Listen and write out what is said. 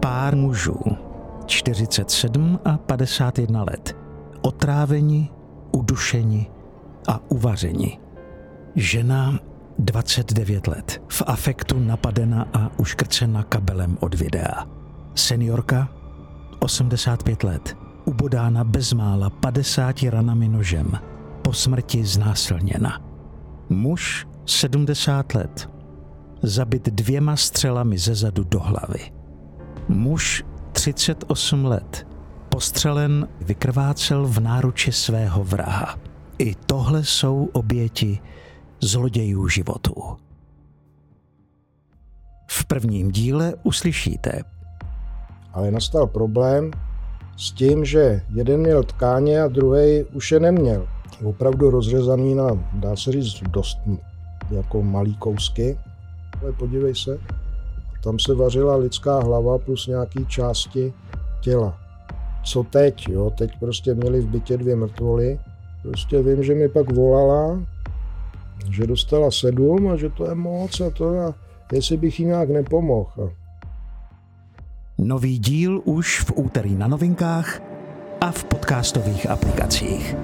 pár mužů, 47 a 51 let, otráveni, udušeni a uvařeni. Žena 29 let, v afektu napadena a uškrcena kabelem od videa. Seniorka 85 let, ubodána bezmála 50 ranami nožem, po smrti znásilněna. Muž 70 let, zabit dvěma střelami ze zadu do hlavy. Muž 38 let, postřelen vykrvácel v náruči svého vraha. I tohle jsou oběti zlodějů životů. V prvním díle uslyšíte. Ale nastal problém s tím, že jeden měl tkáně a druhý už je neměl. Opravdu rozřezaný na, dá se říct, dost jako malý kousky. Ale podívej se, tam se vařila lidská hlava plus nějaký části těla. Co teď, jo? Teď prostě měli v bytě dvě mrtvoly. Prostě vím, že mi pak volala, že dostala sedm a že to je moc a to a jestli bych jí nějak nepomohl. Nový díl už v úterý na novinkách a v podcastových aplikacích.